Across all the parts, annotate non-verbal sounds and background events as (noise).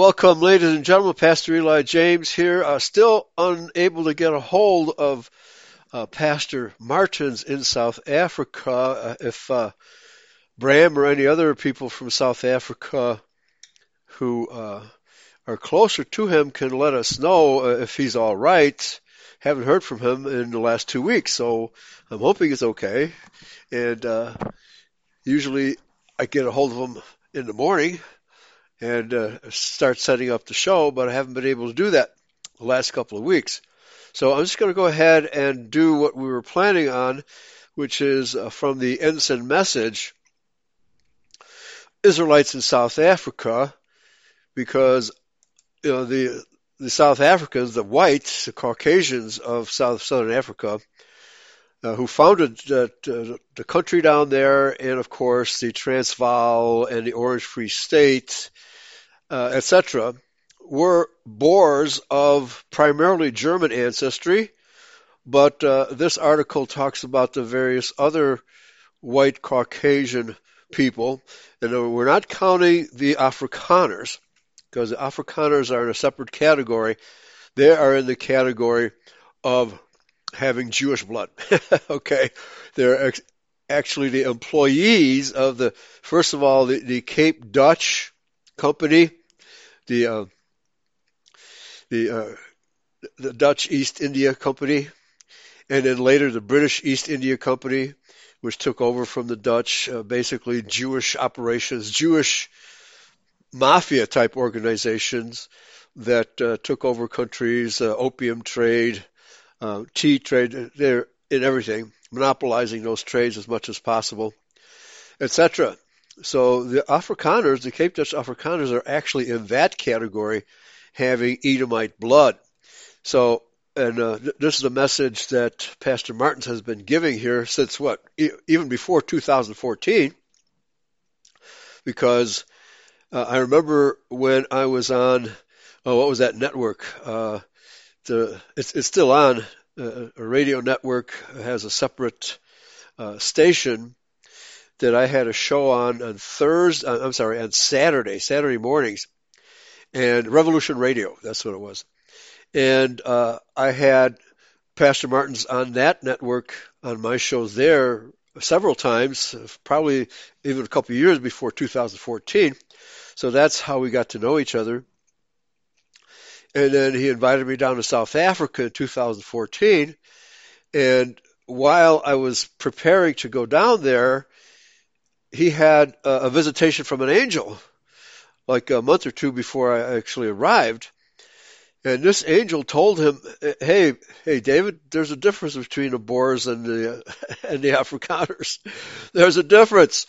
Welcome, ladies and gentlemen. Pastor Eli James here. Uh, still unable to get a hold of uh, Pastor Martins in South Africa. Uh, if uh, Bram or any other people from South Africa who uh, are closer to him can let us know uh, if he's all right. Haven't heard from him in the last two weeks, so I'm hoping it's okay. And usually I get a hold of him in the morning and uh, start setting up the show, but I haven't been able to do that the last couple of weeks. So I'm just going to go ahead and do what we were planning on, which is uh, from the ensign message, Israelites in South Africa, because you know the the South Africans, the whites, the Caucasians of South Southern Africa, uh, who founded uh, the country down there, and of course the Transvaal and the Orange Free State, uh, etc., were Boers of primarily German ancestry, but uh, this article talks about the various other white Caucasian people, and we're not counting the Afrikaners, because the Afrikaners are in a separate category. They are in the category of having Jewish blood. (laughs) okay, they're ex- actually the employees of the first of all the, the Cape Dutch company the uh, the uh, the Dutch East India Company, and then later the British East India Company, which took over from the Dutch, uh, basically Jewish operations, Jewish mafia type organizations that uh, took over countries, uh, opium trade, uh, tea trade, they're in everything, monopolizing those trades as much as possible, etc. So the Afrikaners, the Cape Dutch Afrikaners, are actually in that category, having Edomite blood. So, and uh, th- this is a message that Pastor Martins has been giving here since what, e- even before 2014, because uh, I remember when I was on, oh, what was that network? Uh, the it's it's still on. Uh, a radio network has a separate uh, station that I had a show on on Thursday. Uh, I'm sorry, on Saturday, Saturday mornings, and Revolution Radio. That's what it was. And uh, I had Pastor Martins on that network on my show there several times, probably even a couple of years before 2014. So that's how we got to know each other. And then he invited me down to South Africa in 2014. And while I was preparing to go down there, he had a, a visitation from an angel, like a month or two before I actually arrived. And this angel told him, "Hey, hey, David, there's a difference between the Boers and the (laughs) and the Afrikaners. (laughs) There's a difference."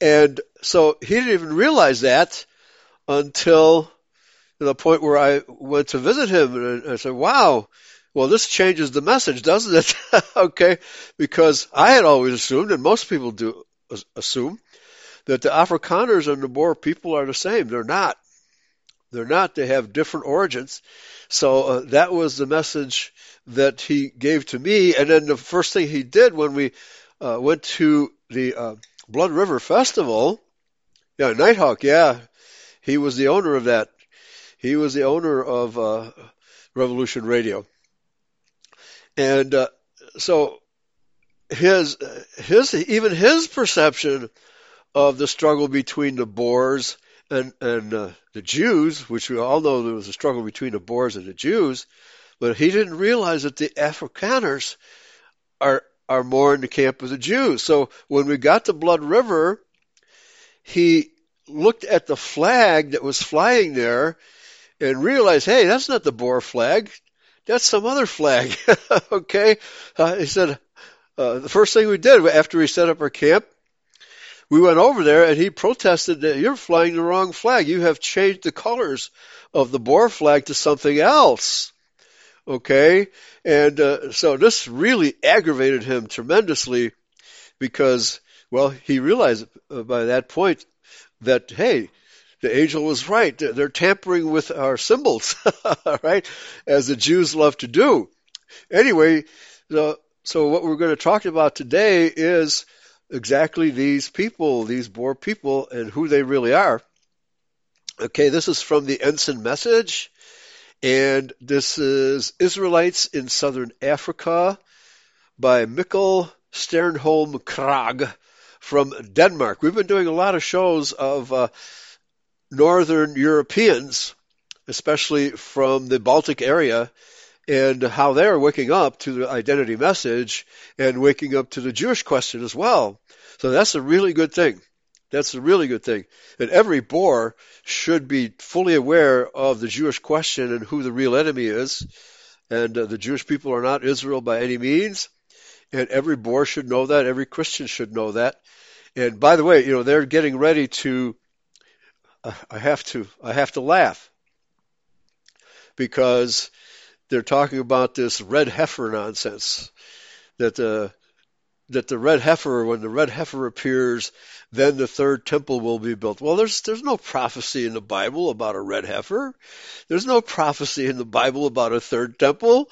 And so he didn't even realize that until the point where I went to visit him, and I said, "Wow, well, this changes the message, doesn't it?" (laughs) okay, because I had always assumed, and most people do assume that the Afrikaners and the Boer people are the same. They're not. They're not. They have different origins. So uh, that was the message that he gave to me. And then the first thing he did when we uh, went to the uh, Blood River Festival, yeah, Nighthawk, yeah, he was the owner of that. He was the owner of uh, Revolution Radio. And uh, so his his even his perception of the struggle between the Boers and and uh, the Jews, which we all know there was a struggle between the Boers and the Jews, but he didn't realize that the Afrikaners are are more in the camp of the Jews. So when we got to Blood River, he looked at the flag that was flying there and realized, hey, that's not the Boer flag. That's some other flag. (laughs) okay. Uh, he said, uh, the first thing we did after we set up our camp, we went over there and he protested that you're flying the wrong flag. You have changed the colors of the Boer flag to something else. Okay? And uh, so this really aggravated him tremendously because, well, he realized uh, by that point that, hey, the angel was right. They're tampering with our symbols, (laughs) right? As the Jews love to do. Anyway, the, so what we're going to talk about today is exactly these people, these Boer people, and who they really are. Okay, this is from the Ensign Message, and this is Israelites in Southern Africa by Mikkel Stjernholm Krag from Denmark. We've been doing a lot of shows of uh, Northern Europeans, especially from the Baltic area, and how they're waking up to the identity message and waking up to the Jewish question as well. So that's a really good thing. That's a really good thing. And every Boer should be fully aware of the Jewish question and who the real enemy is. And uh, the Jewish people are not Israel by any means. And every Boer should know that. Every Christian should know that. And by the way, you know, they're getting ready to, uh, I have to, I have to laugh because they're talking about this red heifer nonsense that the, that the red heifer, when the red heifer appears, then the third temple will be built. Well, there's there's no prophecy in the Bible about a red heifer. There's no prophecy in the Bible about a third temple.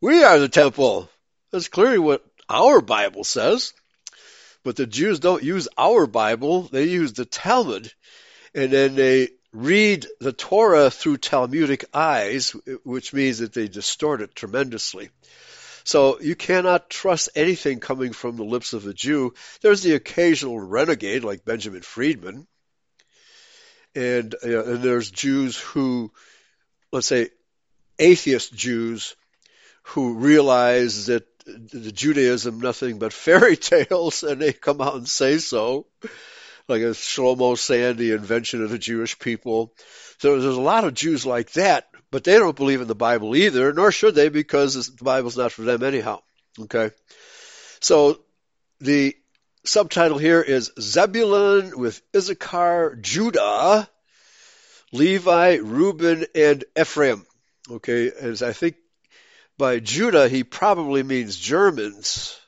We are the temple. That's clearly what our Bible says. But the Jews don't use our Bible. They use the Talmud. And then they read the Torah through Talmudic eyes, which means that they distort it tremendously. So you cannot trust anything coming from the lips of a Jew. There's the occasional renegade like Benjamin Friedman. And, uh, and there's Jews who, let's say, atheist Jews who realize that the Judaism nothing but fairy (laughs) tales, and they come out and say so, like a Shlomo Sand invention of the Jewish people. So there's a lot of Jews like that, but they don't believe in the Bible either, nor should they, because the Bible's not for them anyhow. Okay, so the subtitle here is Zebulun with Issachar, Judah, Levi, Reuben, and Ephraim. Okay, as I think by Judah, he probably means Germans.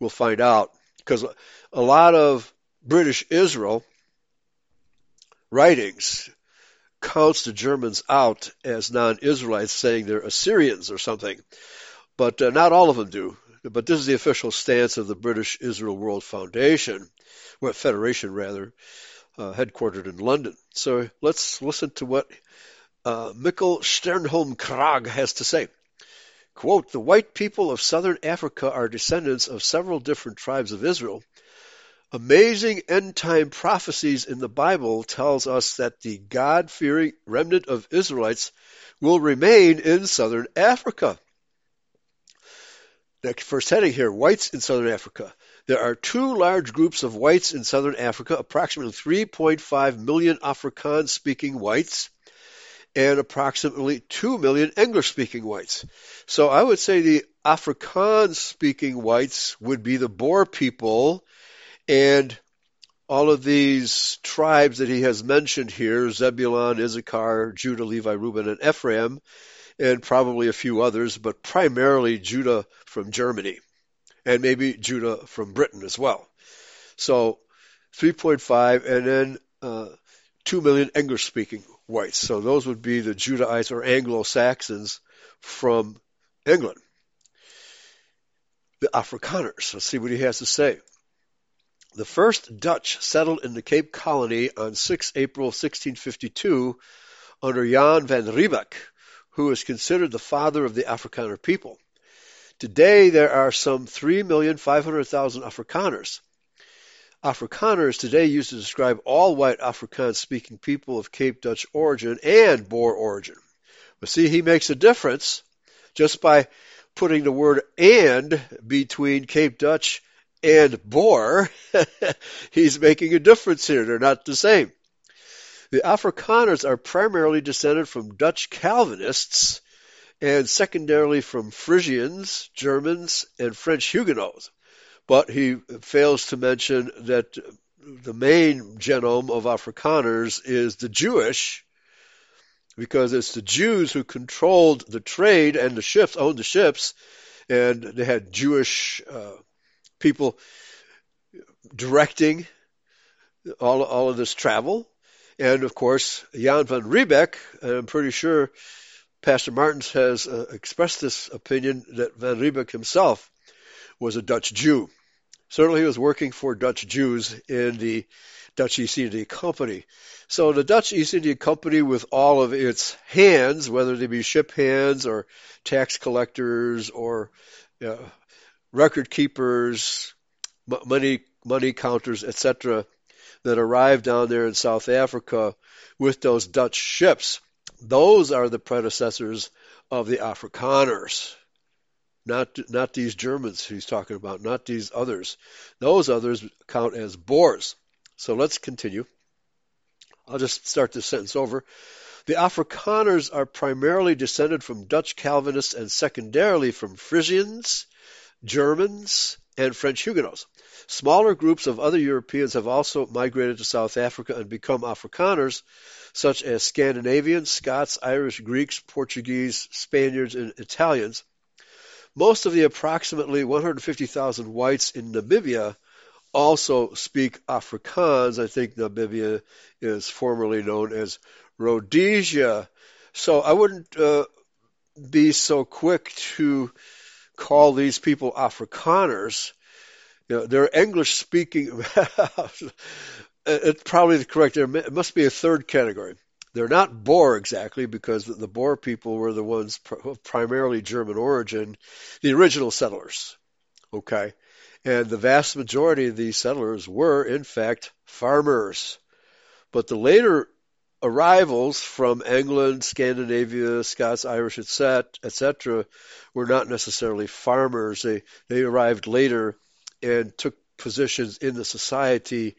We'll find out because a lot of British Israel writings counts the Germans out as non-Israelites, saying they're Assyrians or something. But uh, not all of them do. But this is the official stance of the British Israel World Foundation, well, Federation rather, uh, headquartered in London. So let's listen to what uh, Mikkel Stjernholm Krag has to say. Quote, the white people of southern Africa are descendants of several different tribes of Israel. Amazing end time prophecies in the Bible tells us that the God-fearing remnant of Israelites will remain in southern Africa. The first heading here, whites in southern Africa. There are two large groups of whites in southern Africa, approximately 3.5 million Afrikaans speaking whites and approximately 2 million English speaking whites. So I would say the Afrikaans speaking whites would be the Boer people and all of these tribes that he has mentioned here, Zebulun, Issachar, Judah, Levi, Reuben, and Ephraim, and probably a few others, but primarily Judah from Germany, and maybe Judah from Britain as well. So 3.5, and then uh, 2 million English speaking whites. So those would be the Judahites or Anglo Saxons from England. The Afrikaners. Let's see what he has to say. The first Dutch settled in the Cape Colony on 6 April 1652 under Jan van Riebeeck, who is considered the father of the Afrikaner people. Today there are some 3,500,000 Afrikaners. Afrikaner is today used to describe all white Afrikaans speaking people of Cape Dutch origin and Boer origin. But see, he makes a difference just by putting the word and between Cape Dutch and Boer. (laughs) He's making a difference here. They're not the same. The Afrikaners are primarily descended from Dutch Calvinists and secondarily from Frisians, Germans, and French Huguenots but he fails to mention that the main genome of Afrikaners is the Jewish, because it's the Jews who controlled the trade and the ships, owned the ships, and they had Jewish uh, people directing all, all of this travel. And of course, Jan van Riebeeck, I'm pretty sure Pastor Martens has uh, expressed this opinion that van Riebeeck himself was a Dutch Jew. Certainly, he was working for Dutch Jews in the Dutch East India Company. So the Dutch East India Company, with all of its hands, whether they be ship hands or tax collectors or uh, record keepers, money money counters, etc., that arrived down there in South Africa with those Dutch ships, those are the predecessors of the Afrikaners. Not, not these Germans he's talking about, not these others. Those others count as Boers. So let's continue. I'll just start this sentence over. The Afrikaners are primarily descended from Dutch Calvinists and secondarily from Frisians, Germans, and French Huguenots. Smaller groups of other Europeans have also migrated to South Africa and become Afrikaners, such as Scandinavians, Scots, Irish, Greeks, Portuguese, Spaniards, and Italians. Most of the approximately 150,000 whites in Namibia also speak Afrikaans. I think Namibia is formerly known as Rhodesia. So I wouldn't uh, be so quick to call these people Afrikaners. You know, they're English speaking. (laughs) it's probably the correct. There must be a third category. They're not Boer exactly because the Boer people were the ones primarily German origin, the original settlers. Okay. And the vast majority of these settlers were, in fact, farmers. But the later arrivals from England, Scandinavia, Scots, Irish, etc., were not necessarily farmers. They they arrived later and took positions in the society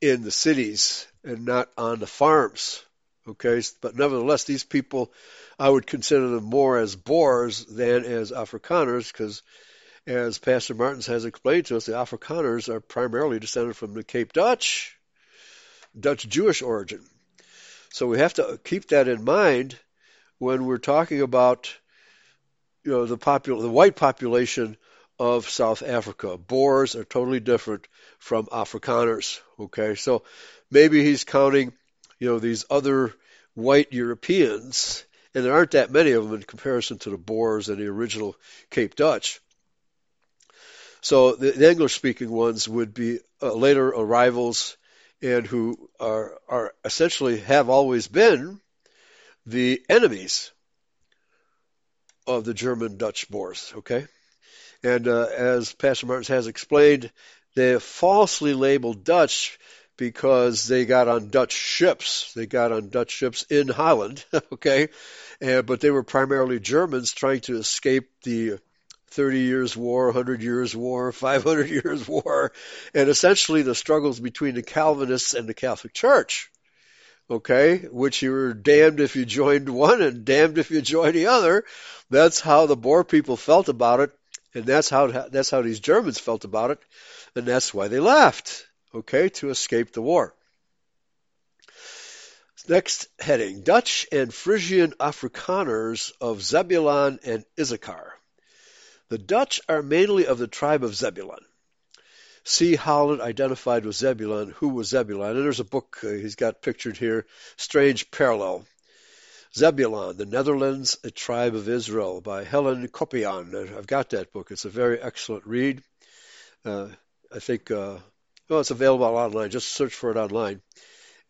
in the cities and not on the farms. Okay, but nevertheless, these people, I would consider them more as Boers than as Afrikaners, because as Pastor Martins has explained to us, the Afrikaners are primarily descended from the Cape Dutch, Dutch Jewish origin. So we have to keep that in mind when we're talking about you know the popul- the white population of South Africa. Boers are totally different from Afrikaners. Okay, so maybe he's counting you know these other white Europeans, and there aren't that many of them in comparison to the Boers and the original Cape Dutch. So the, the English-speaking ones would be uh, later arrivals and who are, are essentially have always been the enemies of the German Dutch Boers. Okay, and uh, as Pastor Martins has explained, they falsely labeled Dutch because they got on Dutch ships. They got on Dutch ships in Holland. (laughs) okay, and, but they were primarily Germans trying to escape the 30 years war, 100 years war, 500 (laughs) years war, and essentially the struggles between the Calvinists and the Catholic Church. Okay, which you were damned if you joined one and damned if you joined the other. That's how the Boer people felt about it, and that's how that's how these Germans felt about it, and that's why they left. Okay, to escape the war. Next heading: Dutch and Frisian Afrikaners of Zebulon and Issachar. The Dutch are mainly of the tribe of Zebulun. See Holland identified with Zebulun. Who was Zebulun? And there's a book uh, he's got pictured here, Strange Parallel. Zebulun, the Netherlands, a tribe of Israel, by Helen Koppejan. I've got that book. It's a very excellent read. Uh, I think, uh, well, it's available online. Just search for it online,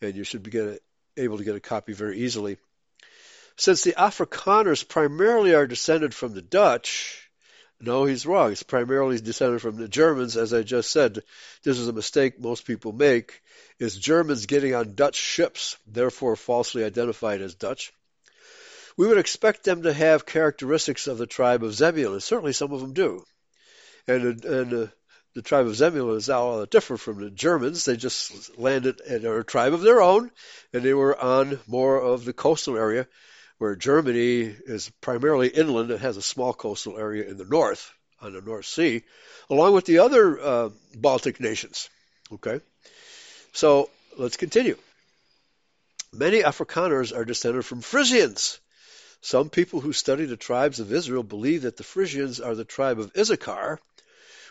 and you should be get able to get a copy very easily. Since the Afrikaners primarily are descended from the Dutch, no, he's wrong. It's primarily descended from the Germans, as I just said. This is a mistake most people make, is Germans getting on Dutch ships, therefore falsely identified as Dutch. We would expect them to have characteristics of the tribe of Zebulun. Certainly some of them do. And, and uh, the tribe of Zebulun is now different from the Germans. They just landed in a tribe of their own, and they were on more of the coastal area where Germany is primarily inland and has a small coastal area in the north on the North Sea, along with the other uh, Baltic nations. Okay, so let's continue. Many Afrikaners are descended from Frisians. Some people who study the tribes of Israel believe that the Frisians are the tribe of Issachar,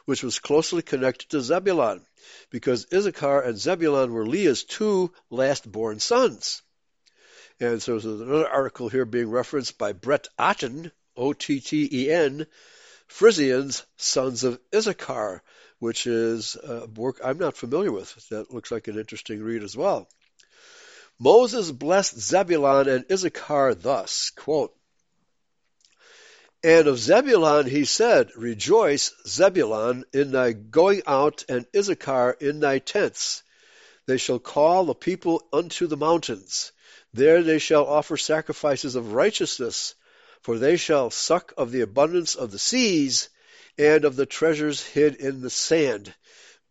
which was closely connected to Zebulon, because Issachar and Zebulon were Leah's two last born sons. And so there's another article here being referenced by Brett Otten, O T T E N, Frisians, sons of Issachar, which is a work I'm not familiar with. That looks like an interesting read as well. Moses blessed Zebulun and Issachar thus, quote, and of Zebulun he said, Rejoice, Zebulun, in thy going out, and Issachar in thy tents. They shall call the people unto the mountains. There they shall offer sacrifices of righteousness, for they shall suck of the abundance of the seas and of the treasures hid in the sand.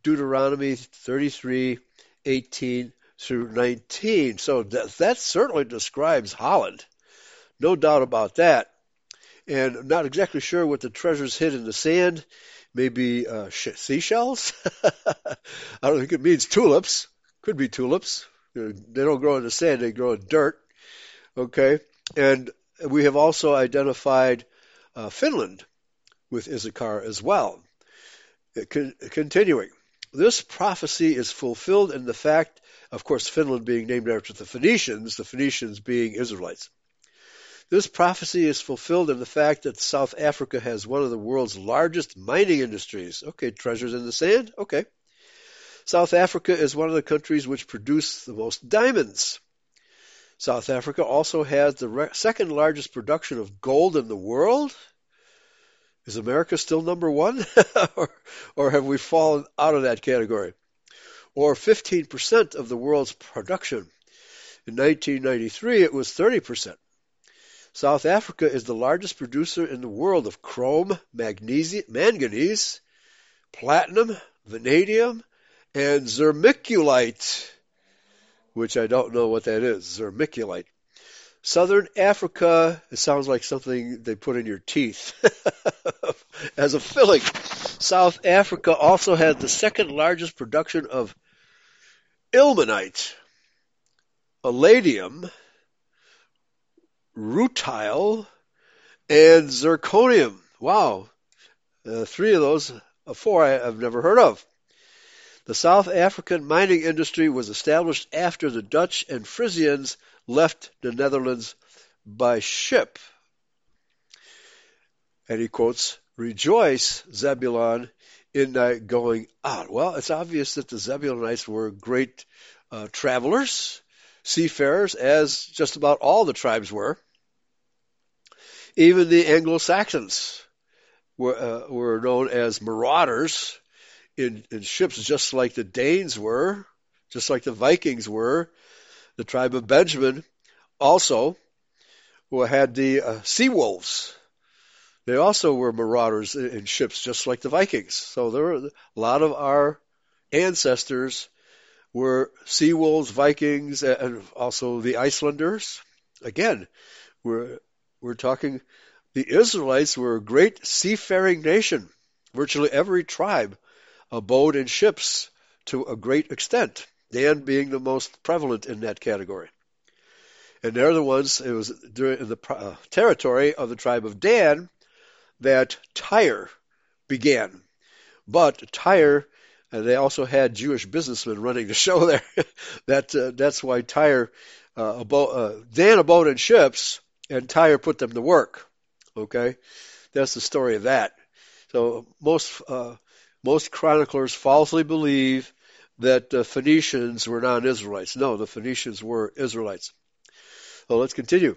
Deuteronomy 33, 18 through 19. So that, that certainly describes Holland. No doubt about that and I'm not exactly sure what the treasures hid in the sand. Maybe uh, seashells. (laughs) I don't think it means tulips. Could be tulips. They don't grow in the sand; they grow in dirt. Okay, and we have also identified uh, Finland with Issachar as well. Con- continuing, this prophecy is fulfilled in the fact, of course, Finland being named after the Phoenicians, the Phoenicians being Israelites. This prophecy is fulfilled in the fact that South Africa has one of the world's largest mining industries. Okay, treasures in the sand? Okay. South Africa is one of the countries which produce the most diamonds. South Africa also has the re- second largest production of gold in the world. Is America still number one? (laughs) or, or have we fallen out of that category? Or 15% of the world's production. In 1993, it was 30%. South Africa is the largest producer in the world of chrome, magnesium, manganese, platinum, vanadium, and zermiculite, which I don't know what that is, zermiculite. Southern Africa, it sounds like something they put in your teeth (laughs) as a filling. South Africa also had the second largest production of ilmenite, palladium, rutile, and zirconium. Wow. Uh, three of those, uh, four I, have never heard of. The South African mining industry was established after the Dutch and Frisians left the Netherlands by ship. And he quotes, Rejoice, Zebulon, in thy going out. Well, it's obvious that the Zebulonites were great uh, travelers seafarers, as just about all the tribes were. Even the Anglo-Saxons were, uh, were known as marauders in, in ships, just like the Danes were, just like the Vikings were. The tribe of Benjamin also who had the uh, sea wolves. They also were marauders in, in ships, just like the Vikings. So there were a lot of our ancestors were sea wolves, Vikings, and also the Icelanders. Again, we're we're talking the Israelites were a great seafaring nation. Virtually every tribe abode in ships to a great extent, Dan being the most prevalent in that category. And they're the ones, it was during the uh, territory of the tribe of Dan that Tyre began. But Tyre and they also had Jewish businessmen running the show (laughs) there. that uh, that's why Tyre, uh, abode, uh, Dan abode in ships, and Tyre put them to work. Okay, that's the story of that. So most uh, most chroniclers falsely believe that the Phoenicians were non-Israelites. No, the Phoenicians were Israelites. So let's continue.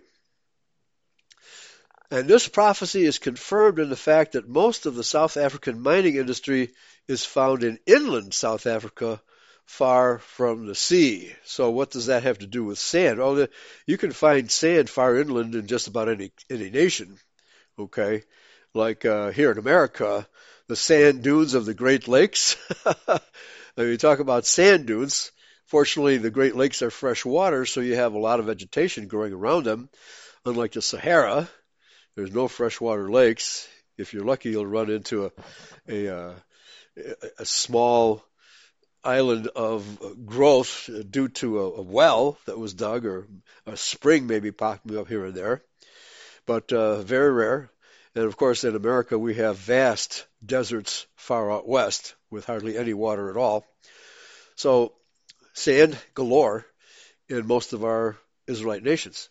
And this prophecy is confirmed in the fact that most of the South African mining industry is found in inland South Africa, far from the sea. So what does that have to do with sand? Well, you can find sand far inland in just about any any nation. Okay, like uh, here in America, the sand dunes of the Great Lakes. (laughs) you talk about sand dunes, fortunately the Great Lakes are fresh water, so you have a lot of vegetation growing around them. Unlike the Sahara, there's no freshwater lakes. If you're lucky, you'll run into a a, uh, a small island of growth due to a, a, well that was dug or a spring maybe popping up here and there, but uh, very rare. And of course, in America, we have vast deserts far out west with hardly any water at all. So, sand galore in most of our Israelite nations.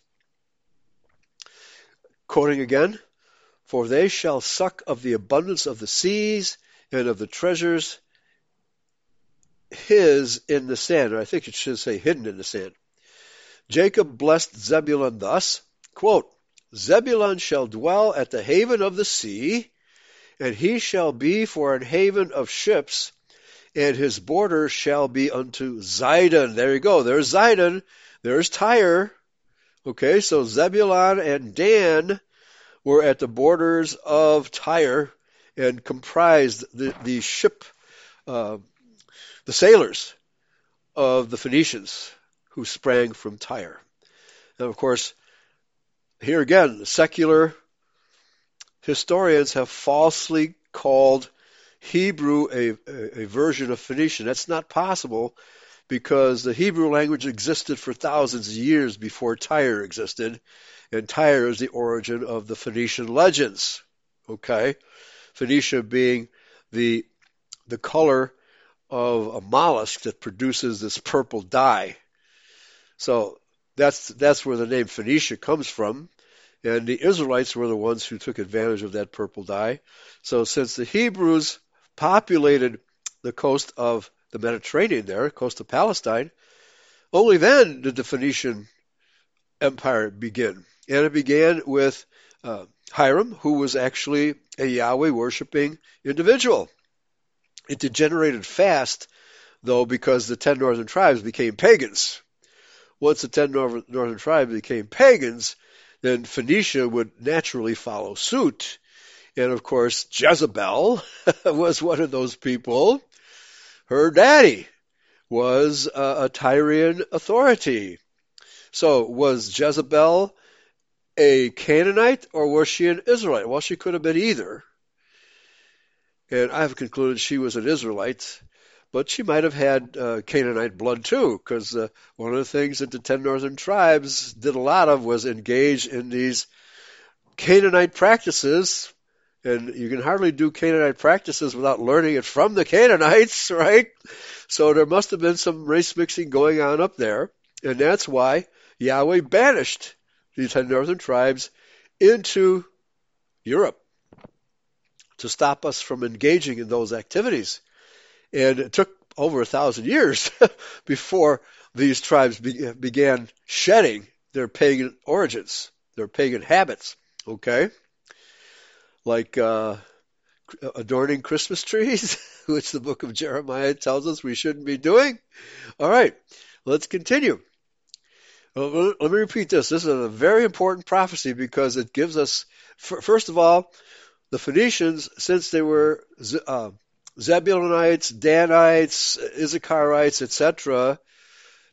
Quoting again, For they shall suck of the abundance of the seas and of the treasures his in the sand, I think it should say hidden in the sand. Jacob blessed Zebulun thus, quote, Zebulun shall dwell at the haven of the sea, and he shall be for an haven of ships, and his border shall be unto Zidon. There you go. There's Zidon. There's Tyre. Okay, so Zebulun and Dan were at the borders of Tyre and comprised the, the ship, uh, the sailors of the Phoenicians who sprang from Tyre. And of course, here again, secular historians have falsely called Hebrew a, a, version of Phoenician. That's not possible because the Hebrew language existed for thousands of years before Tyre existed, and Tyre is the origin of the Phoenician legends. Okay? Phoenicia being the the color of a mollusk that produces this purple dye. So that's that's where the name Phoenicia comes from. And the Israelites were the ones who took advantage of that purple dye. So since the Hebrews populated the coast of the Mediterranean there, coast of Palestine, only then did the Phoenician empire begin. And it began with uh, Hiram, who was actually a Yahweh worshiping individual. It degenerated fast, though, because the ten northern tribes became pagans. Once the ten northern tribes became pagans, then Phoenicia would naturally follow suit. And of course, Jezebel (laughs) was one of those people. Her daddy was a, a Tyrian authority. So was Jezebel a Canaanite or was she an Israelite? Well, she could have been either. And I've concluded she was an Israelite but she might have had uh, Canaanite blood too, because uh, one of the things that the ten northern tribes did a lot of was engage in these Canaanite practices. And you can hardly do Canaanite practices without learning it from the Canaanites, (laughs) right? So there must have been some race mixing going on up there. And that's why Yahweh banished the ten northern tribes into Europe to stop us from engaging in those activities. And it took over a thousand years (laughs) before these tribes be- began shedding their pagan origins, their pagan habits. Okay? Like uh, adorning Christmas trees, (laughs) which the book of Jeremiah tells us we shouldn't be doing. All right, let's continue. Let me repeat this. This is a very important prophecy because it gives us, first of all, the Phoenicians, since they were uh, Zebulonites, Danites, Issacharites, etc.,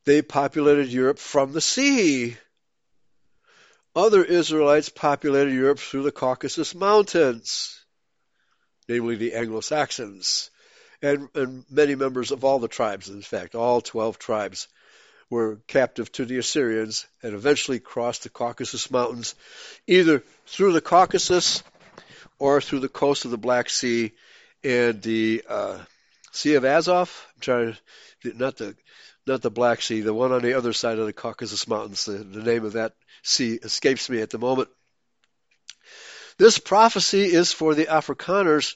they populated Europe from the sea. Other Israelites populated Europe through the Caucasus Mountains, namely the Anglo-Saxons, and, and many members of all the tribes, in fact, all 12 tribes were captive to the Assyrians and eventually crossed the Caucasus Mountains either through the Caucasus or through the coast of the Black Sea and the uh, Sea of Azov. I'm trying to, not the not the Black Sea, the one on the other side of the Caucasus Mountains. The, the name of that sea escapes me at the moment. This prophecy is for the Afrikaners,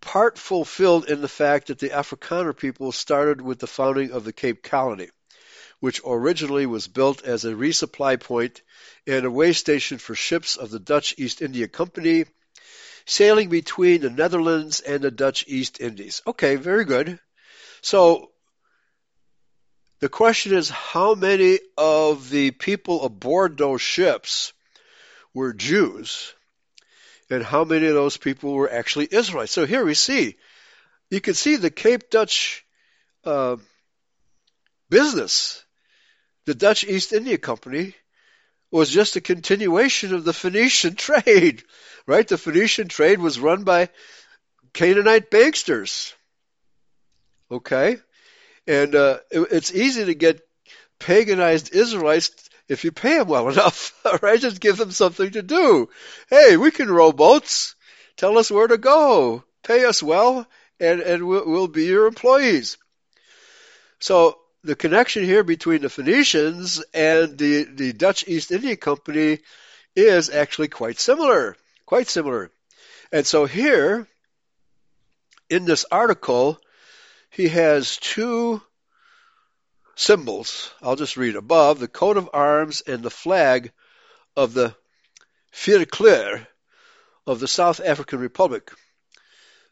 part fulfilled in the fact that the Afrikaner people started with the founding of the Cape Colony, which originally was built as a resupply point and a way station for ships of the Dutch East India Company sailing between the Netherlands and the Dutch East Indies. Okay, very good. So the question is how many of the people aboard those ships were Jews and how many of those people were actually Israelites? So here we see, you can see the Cape Dutch uh, business, the Dutch East India Company was just a continuation of the Phoenician (laughs) trade, right? The Phoenician trade was run by Canaanite banksters. Okay? And uh, it, it's easy to get paganized Israelites if you pay them well (laughs) enough, right? Just give them something to do. Hey, we can row boats. Tell us where to go. Pay us well, and, and we'll, we'll be your employees. So the connection here between the Phoenicians and the, the Dutch East India Company is actually quite similar. Quite similar. And so here, in this article, he has two symbols. I'll just read above the coat of arms and the flag of the Vierkleur of the South African Republic.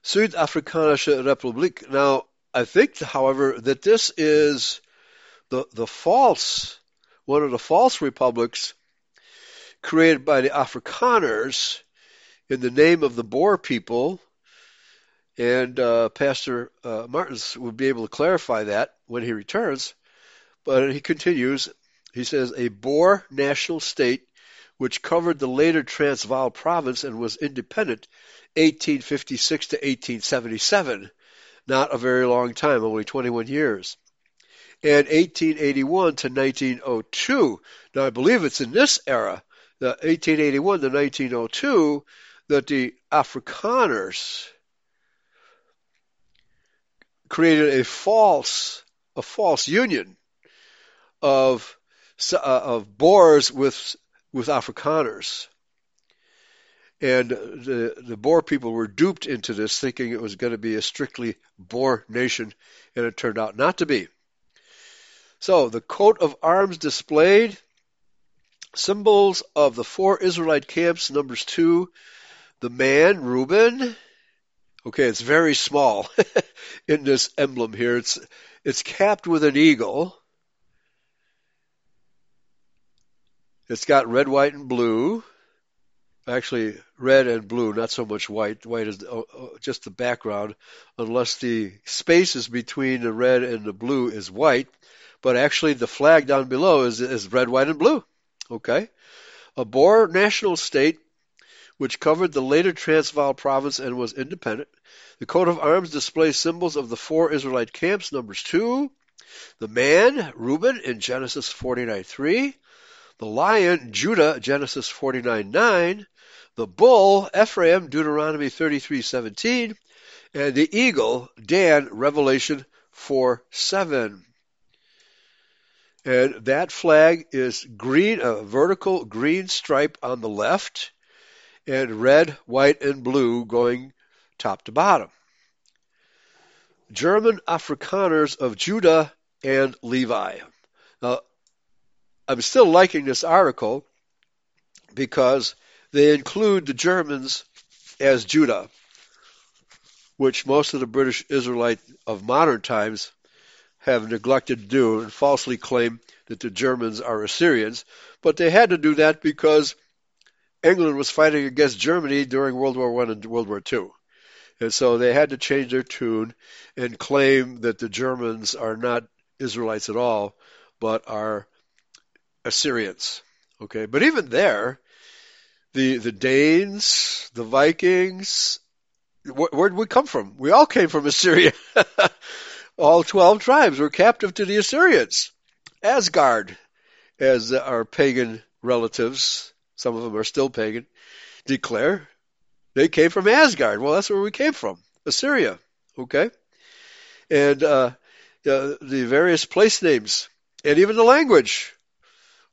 Suid-Afrikanische Republiek. Now, I think, however, that this is the the false one of the false republics created by the Afrikaners in the name of the Boer people. And uh, Pastor uh, Martins would be able to clarify that when he returns. But he continues. He says a Boer national state which covered the later Transvaal province and was independent 1856 to 1877. Not a very long time, only 21 years. And 1881 to 1902. Now I believe it's in this era, the 1881 to 1902, that the Afrikaners created a false a false union of uh, of Boers with with Afrikaners. And the, the Boer people were duped into this, thinking it was going to be a strictly Boer nation, and it turned out not to be. So, the coat of arms displayed, symbols of the four Israelite camps, numbers two, the man, Reuben. Okay, it's very small (laughs) in this emblem here. It's, it's capped with an eagle. It's got red, white, and blue. Actually, red and blue, not so much white. White is uh, uh, just the background, unless the spaces between the red and the blue is white. But actually, the flag down below is, is red, white, and blue. Okay? A Boer national state which covered the later Transvaal province and was independent. The coat of arms displays symbols of the four Israelite camps, numbers 2. The man, Reuben, in Genesis 49.3. The lion, Judah, Genesis 49:9. The bull, Ephraim, Deuteronomy 33:17. And the eagle, Dan, Revelation 4:7. And that flag is green, a vertical green stripe on the left, and red, white, and blue going top to bottom. German Afrikaners of Judah and Levi. Now, I'm still liking this article because they include the Germans as Judah, which most of the British Israelite of modern times have neglected to do and falsely claim that the Germans are Assyrians. But they had to do that because England was fighting against Germany during World War One and World War Two. And so they had to change their tune and claim that the Germans are not Israelites at all, but are Assyrians. Okay, but even there, the the Danes, the Vikings, wh- where did we come from? We all came from Assyria. (laughs) all twelve tribes were captive to the Assyrians. Asgard, as our pagan relatives, some of them are still pagan, declare they came from Asgard. Well, that's where we came from, Assyria. Okay, and uh, uh, the various place names and even the language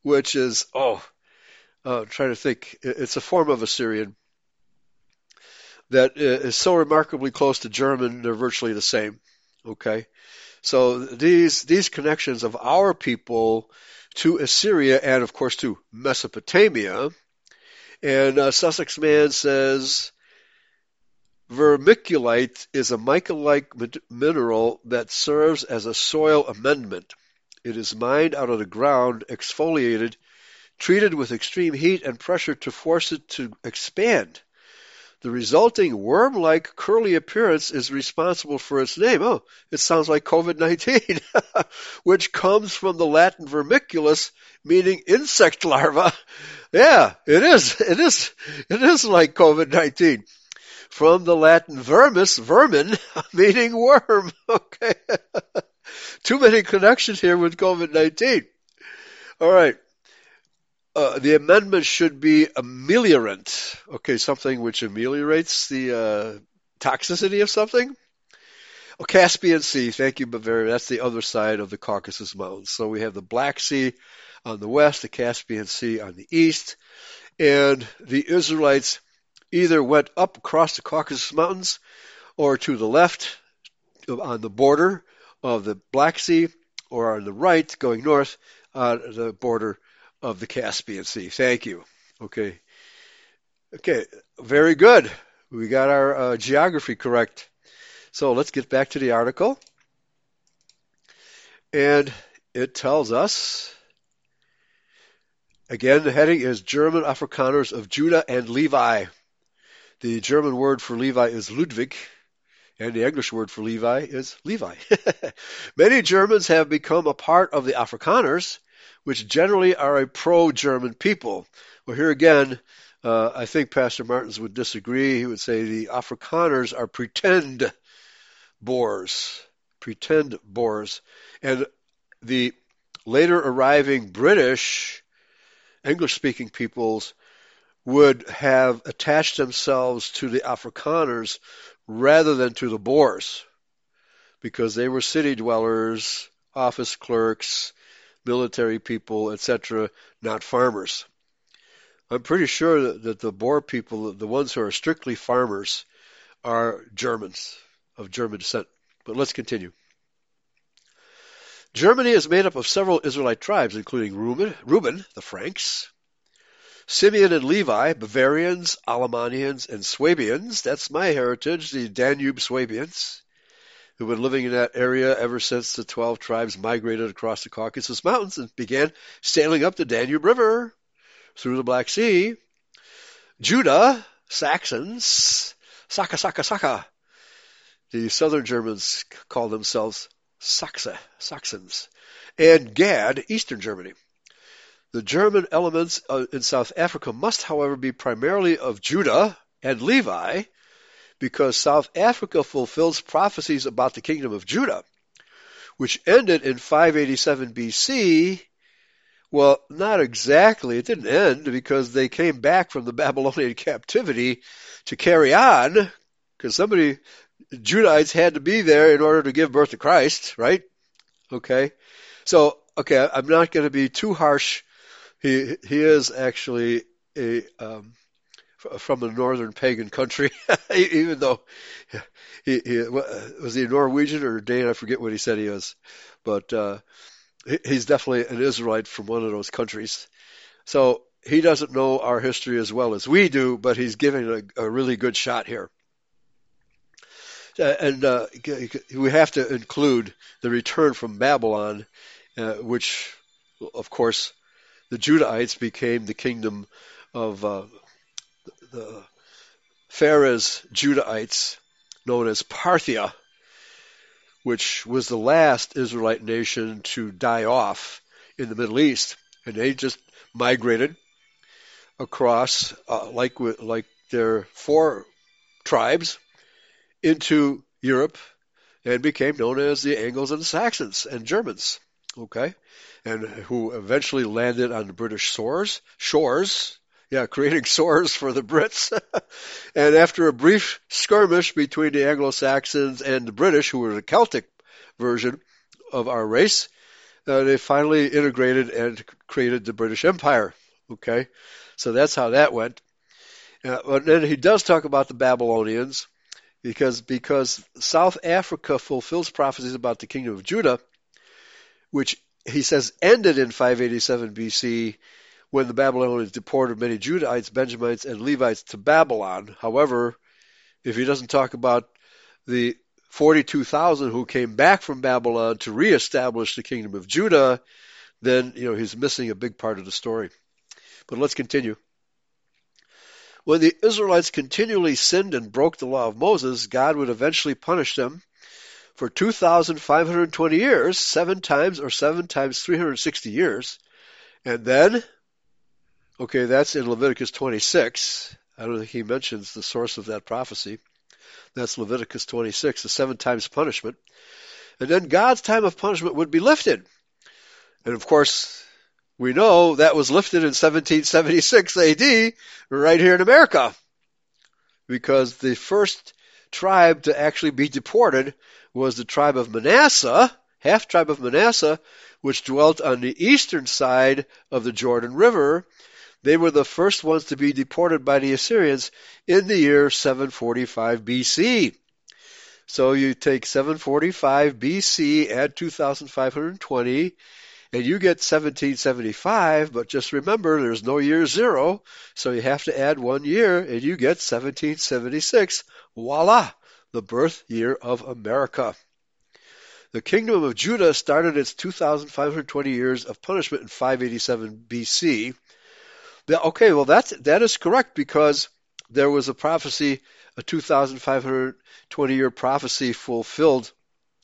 which is oh, uh, trying to think. It's a form of Assyrian that is so remarkably close to German. They're virtually the same. Okay, so these these connections of our people to Assyria and of course to Mesopotamia. And uh, Sussex Man says vermiculite is a mica-like mineral that serves as a soil amendment. It is mined out of the ground, exfoliated, treated with extreme heat and pressure to force it to expand. The resulting worm-like curly appearance is responsible for its name. Oh, it sounds like COVID-19, (laughs) which comes from the Latin vermiculus, meaning insect larva. Yeah, it is. It is. It is like COVID-19. From the Latin vermis, vermin, (laughs) meaning worm. (laughs) Okay. Too many connections here with COVID-19. All right. Uh, the amendment should be ameliorant. Okay, something which ameliorates the uh, toxicity of something. Oh, Caspian Sea, thank you, Bavaria. That's the other side of the Caucasus Mountains. So we have the Black Sea on the west, the Caspian Sea on the east, and the Israelites either went up across the Caucasus Mountains or to the left on the border of the Black Sea, or on the right, going north, on the border of the Caspian Sea. Thank you. Okay. Okay, very good. We got our uh, geography correct. So let's get back to the article. And it tells us again, the heading is German Afrikaners of Judah and Levi. The German word for Levi is Ludwig, and the English word for Levi is Levi. (laughs) Many Germans have become a part of the Afrikaners, which generally are a pro German people. Well, here again, uh, I think Pastor Martins would disagree. He would say the Afrikaners are pretend Boers, pretend Boers. And the later arriving British, English speaking peoples would have attached themselves to the Afrikaners rather than to the Boers because they were city dwellers, office clerks, military people, etc., not farmers. I'm pretty sure that, that the Boer people, the ones who are strictly farmers, are Germans of German descent. But let's continue. Germany is made up of several Israelite tribes, including Reuben, Reuben the Franks, Simeon and Levi, Bavarians, Alemannians, and Swabians. That's my heritage, the Danube Swabians, who've been living in that area ever since the 12 tribes migrated across the Caucasus Mountains and began sailing up the Danube River through the Black Sea. Judah, Saxons, Saka, Saka, Saka. The southern Germans call themselves Saxe, Saxons. And Gad, eastern Germany. The German elements uh, in South Africa must, however, be primarily of Judah and Levi, because South Africa fulfills prophecies about the kingdom of Judah, which ended in 587 BC well, not exactly. It didn't end because they came back from the (laughs) Babylonian captivity to carry on because somebody, Judahites had to be there in order to give birth to Christ, right? Okay. So, okay, I'm not going to be too harsh. He, he is actually a, um, from a northern pagan country, (laughs) even though he, he was he Norwegian or Dane? I forget what he said he was, but uh, he's definitely an Israelite from one of those countries. So he doesn't know our history as well as we do, but he's giving a, a really good shot here. Uh, and uh, we have to include the return from Babylon, uh, which, of course, the Judahites became the kingdom of uh, the Pharez Judahites, known as Parthia which was the last Israelite nation to die off in the Middle East, and they just migrated across, uh, like like their four tribes, into Europe, and became known as the Angles and Saxons and Germans. Okay, and who eventually landed on the British shores, shores yeah, creating (laughs) sores for the Brits. (laughs) and after a brief skirmish between the Anglo-Saxons and the British, who were the Celtic version of our race, uh, they finally integrated and created the British Empire. Okay, so that's how that went. Uh, but then he does talk about the Babylonians because because South Africa fulfills prophecies about the kingdom of Judah, which he says ended in 587 BC when the Babylonians deported many Judahites, Benjamites, and Levites to Babylon. However, if he doesn't talk about the 42,000 who came back from Babylon to reestablish the kingdom of Judah, then you know he's missing a big part of the story. But let's continue. When the Israelites continually sinned and broke the law of Moses, God would eventually punish them for 2,520 years, seven times or seven times 360 years. And then Okay, that's in Leviticus 26. I don't think he mentions the source of that prophecy. That's Leviticus 26, the seven times punishment. And then God's time of punishment would be lifted. And of course, we know that was lifted in 1776 AD, right here in America. Because the first tribe to actually be deported was the tribe of Manasseh, half tribe of Manasseh, which dwelt on the eastern side of the Jordan River they were the first ones to be deported by the Assyrians in the year 745 BC. So you take 745 BC, add 2520, and you get 1775, but just remember there's no year zero, so you have to add one year and you get 1776. Voila! The birth year of America. The kingdom of Judah started its 2,520 years of punishment in 587 BC. Okay, well that's, that is correct because there was a prophecy, a 2,520 year prophecy fulfilled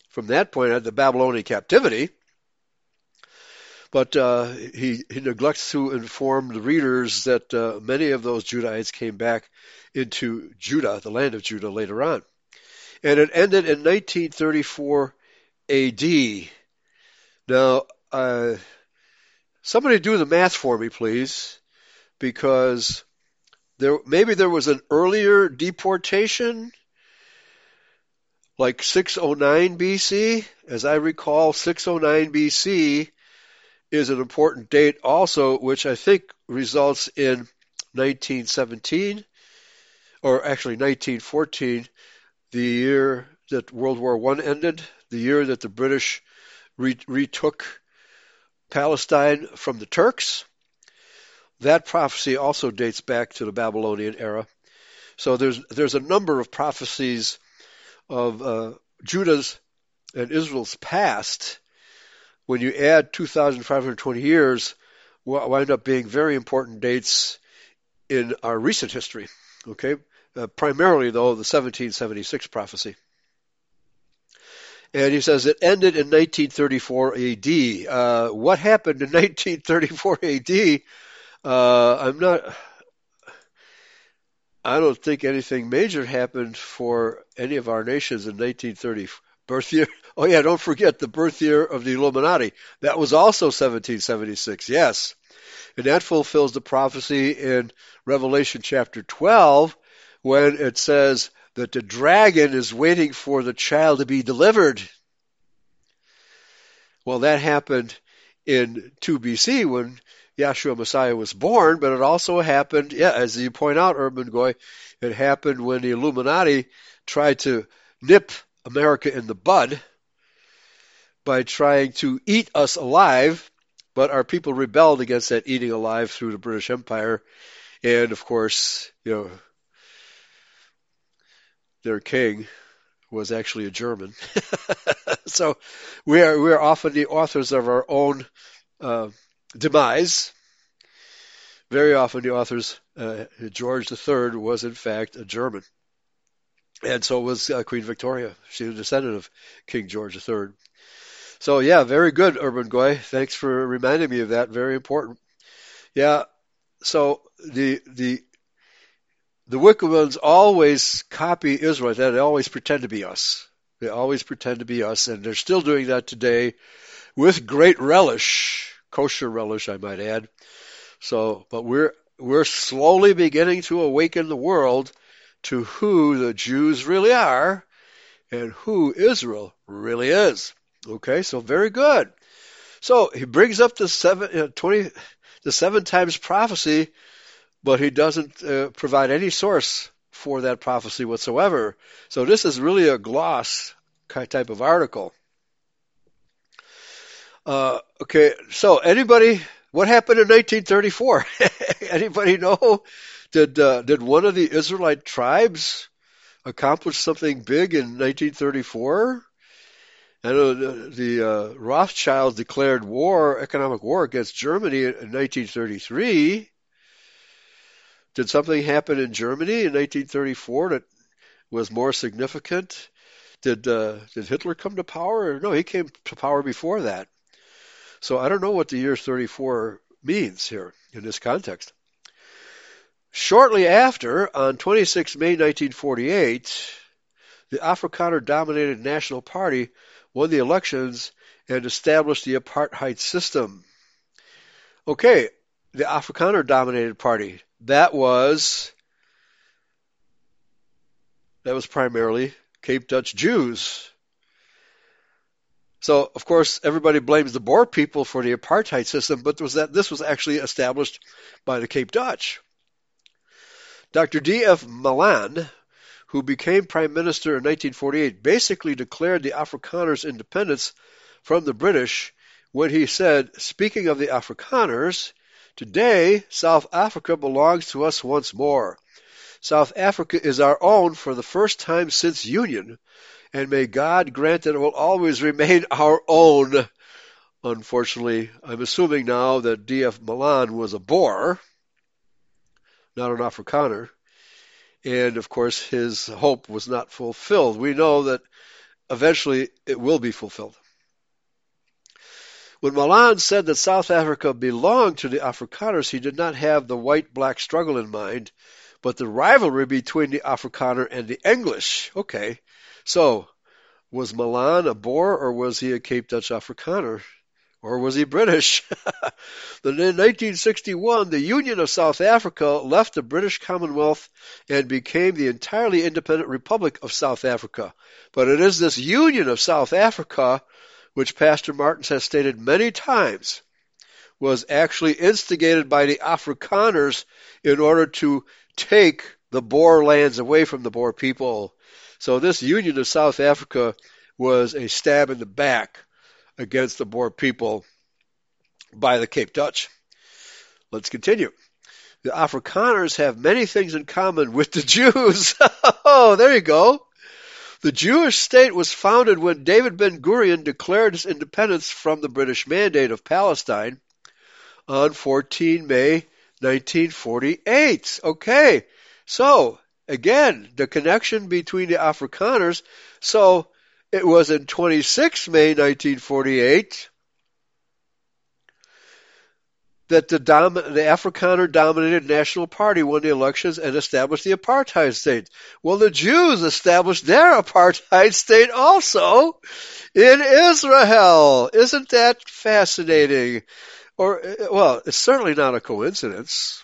from that point at the Babylonian captivity. But uh, he, he neglects to inform the readers that uh, many of those Judahites came back into Judah, the land of Judah, later on. And it ended in 1934 AD. Now, uh, somebody do the math for me, please, because there maybe there was an earlier deportation, like 609 BC. As I recall, 609 BC is an important date also, which I think results in 1917, or actually 1914, the year that World War I ended, the year that the British re- retook Palestine from the Turks. That prophecy also dates back to the Babylonian era. So there's there's a number of prophecies of uh, Judah's and Israel's past when you add 2,520 years, wind up being very important dates in our recent history. Okay, uh, primarily though the 1776 prophecy. And he says it ended in 1934 AD. Uh, what happened in (laughs) 1934 AD? Uh, I'm not. I don't think anything major happened for any of our nations in 1930 birth year (laughs) Oh yeah, don't forget the birth year of the Illuminati. That was also 1776. Yes. And that fulfills the prophecy in Revelation chapter 12 when it says that the dragon is waiting for the child to be delivered. Well, that happened in 2 BC when Yahshua Messiah was born, but it also happened, yeah, as you point out, Urban Goy, it happened when the Illuminati tried to nip America in the bud by trying to eat us alive, but our people rebelled against that eating alive through the British Empire. And of course, you know, their king was actually a German. (laughs) so we are we are often the authors of our own uh, demise. Very often, the authors uh, George III was in fact a German, and so was uh, Queen Victoria. She was a descendant of King George III. So yeah, very good, Urban Goy. Thanks for reminding me of that. Very important. Yeah. So the the the wicked ones always copy Israel. They always pretend to be us. They always pretend to be us, and they're still doing that today with great relish, kosher relish, I might add. So, but we're we're slowly beginning to awaken the world to who the Jews really are and who Israel really is. Okay, so very good. So he brings up the seven, uh, 20, the seven times prophecy, but he doesn't uh, provide any source for that prophecy whatsoever. So this is really a gloss type of article. Uh, okay, so anybody, what happened in 1934? (laughs) anybody know? Did uh, did one of the Israelite tribes accomplish something big in 1934? I know the, uh, Rothschilds declared war, economic war against Germany in 1933. Did something happen in Germany in 1934 that was more significant? Did uh, did Hitler come to power? No, he came to power before that. So I don't know what the year 34 means here in this context. Shortly after, on 26 May 1948, the Afrikaner dominated National Party won the elections and established the apartheid system. Okay, the Afrikaner dominated party. That was that was primarily Cape Dutch Jews. So, of course, everybody blames the Boer people for the apartheid system, but was that this was actually established by the Cape Dutch. Dr. D.F. Malan who became prime minister in 1948, basically declared the Afrikaners' independence from the British when he said, speaking of the Afrikaners, today South Africa belongs to us once more. South Africa is our own for the first time since Union, and may God grant that it will always remain our own. Unfortunately, I'm assuming now that D.F. Malan was a Boer, not an Afrikaner, and of course his hope was not fulfilled. We know that eventually it will be fulfilled. When Malan said that South Africa belonged to the Afrikaners, he did not have the white-black struggle in mind, but the rivalry between the Afrikaner and the English. Okay, so was Malan a Boer or was he a Cape Dutch Afrikaner? Or was he British? (laughs) in 1961, the Union of South Africa left the British Commonwealth and became the entirely independent Republic of South Africa. But it is this Union of South Africa which Pastor Martins has stated many times, was actually instigated by the Afrikaners in order to take the Boer lands away from the Boer people. So this Union of South Africa was a stab in the back against the Boer people by the Cape Dutch. Let's continue. The Afrikaners have many things in common with the (laughs) Jews. (laughs) oh, there you go. The Jewish state was founded when David Ben Gurion declared his independence from the British Mandate of Palestine on 14 May 1948. Okay, so again, the connection between the Afrikaners. So it was in 26 May 1948 that the, dom- the Afrikaner dominated National Party won the elections and established the apartheid state. Well, the Jews established their apartheid state also in Israel. Isn't that fascinating? Or, eh, well, it's certainly not a coincidence.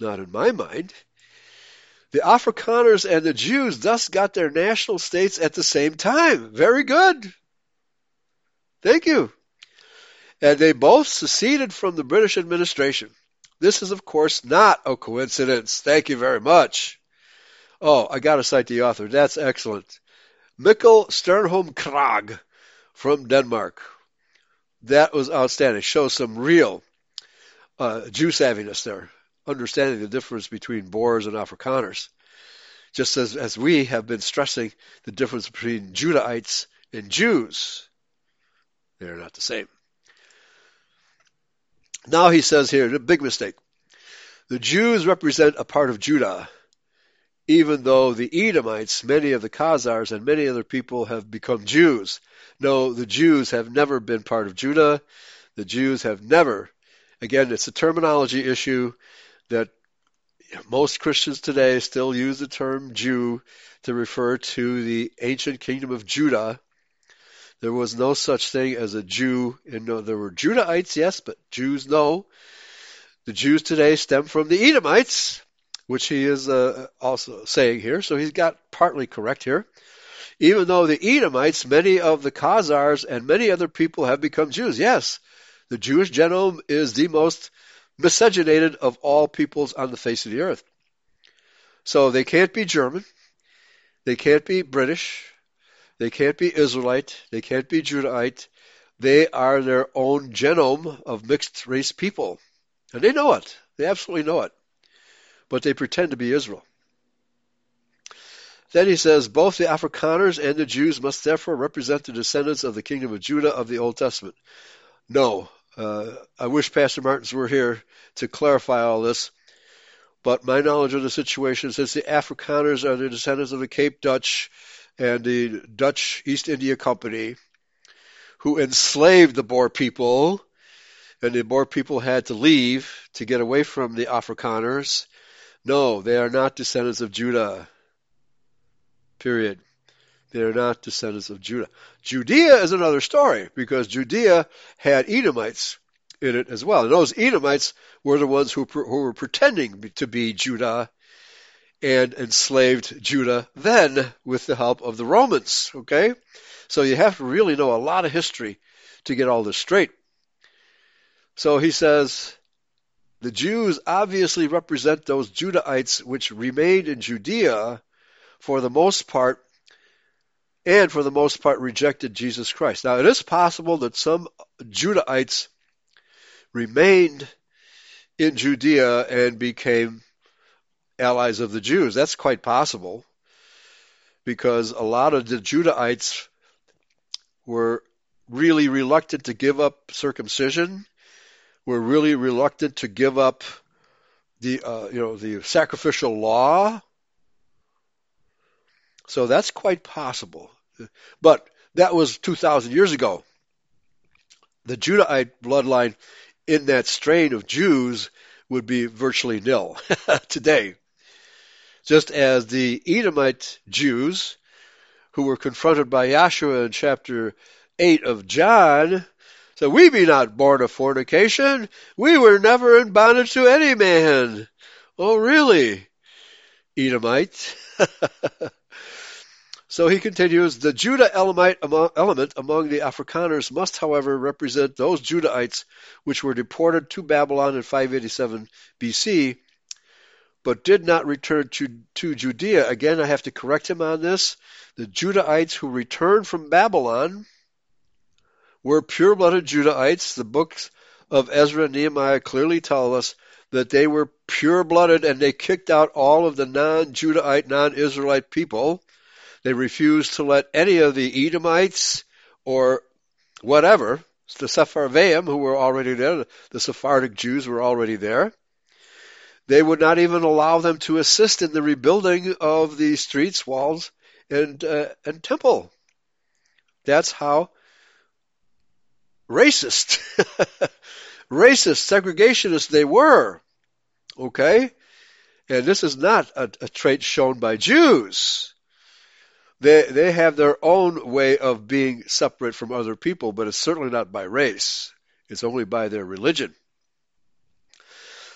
Not in my mind. The Afrikaners and the Jews thus got their national states at the same time. Very good. Thank you and they both seceded from the British administration. This is, of course, not a coincidence. Thank you very much. Oh, I got to cite the author. That's excellent. Mikkel Stjernholm Krag from Denmark. That was outstanding. Shows some real uh, Jew savviness there, understanding the difference between Boers and Afrikaners. Just as, as we have been stressing the difference between Judahites and Jews. They're not the same. Now he says here, a big mistake. The Jews represent a part of Judah, even though the Edomites, many of the Khazars, and many other people have become Jews. No, the Jews have never been part of Judah. The Jews have never. Again, it's a terminology issue that most Christians today still use the term Jew to refer to the ancient kingdom of Judah there was no such thing as a Jew. And no, there were Judahites, yes, but Jews, no. The Jews today stem from the Edomites, which he is uh, also saying here. So he's got partly correct here. Even though the Edomites, many of the Khazars, and many other people have become Jews. Yes, the Jewish genome is the most miscegenated of all peoples on the face of the earth. So they can't be German. They can't be British. They can't be Israelite. They can't be Judahite. They are their own genome of mixed race people. And they know it. They absolutely know it. But they pretend to be Israel. Then he says, both the Afrikaners and the Jews must therefore represent the descendants of the kingdom of Judah of the Old Testament. No, uh, I wish Pastor Martins were here to clarify all this. But my knowledge of the situation says the Afrikaners are the descendants of the Cape Dutch and the Dutch East India Company, who enslaved the Boer people, and the Boer people had to leave to get away from the Afrikaners. No, they are not descendants of Judah. Period. They are not descendants of Judah. Judea is another story because Judea had Edomites in it as well. And those Edomites were the ones who, who were pretending to be Judah and enslaved Judah then with the help of the Romans. Okay? So you have to really know a lot of history to get all this straight. So he says, the Jews obviously represent those Judahites which remained in Judea for the most part, and for the most part rejected Jesus Christ. Now, it is possible that some Judahites remained in Judea and became allies of the Jews. That's quite possible because a lot of the Judahites were really reluctant to give up circumcision, were really reluctant to give up the uh, you know the sacrificial law. So that's quite possible. But that was 2,000 years ago. The Judahite bloodline in that strain of Jews would be virtually nil (laughs) today. Just as the Edomite Jews who were confronted by Yahshua in chapter 8 of John said, We be not born of fornication. We were never in bondage to any man. Oh, really? Edomite. (laughs) So he continues, the Judah element among the Afrikaners must, however, represent those Judahites which were deported to Babylon in 587 BC, but did not return to, to Judea. Again, I have to correct him on this. The Judahites who returned from Babylon were pure-blooded Judahites. The books of Ezra and Nehemiah clearly tell us that they were pure-blooded and they kicked out all of the non-Judahite, non-Israelite people they refused to let any of the Edomites or whatever, the Sepharvaim, who were already there, the Sephardic Jews were already there. They would not even allow them to assist in the rebuilding of the streets, walls, and uh, and temple. That's how racist, (laughs) racist, segregationist they were. Okay, and this is not a, a trait shown by Jews. They they have their own way of being separate from other people, but it's certainly not by race. It's only by their religion.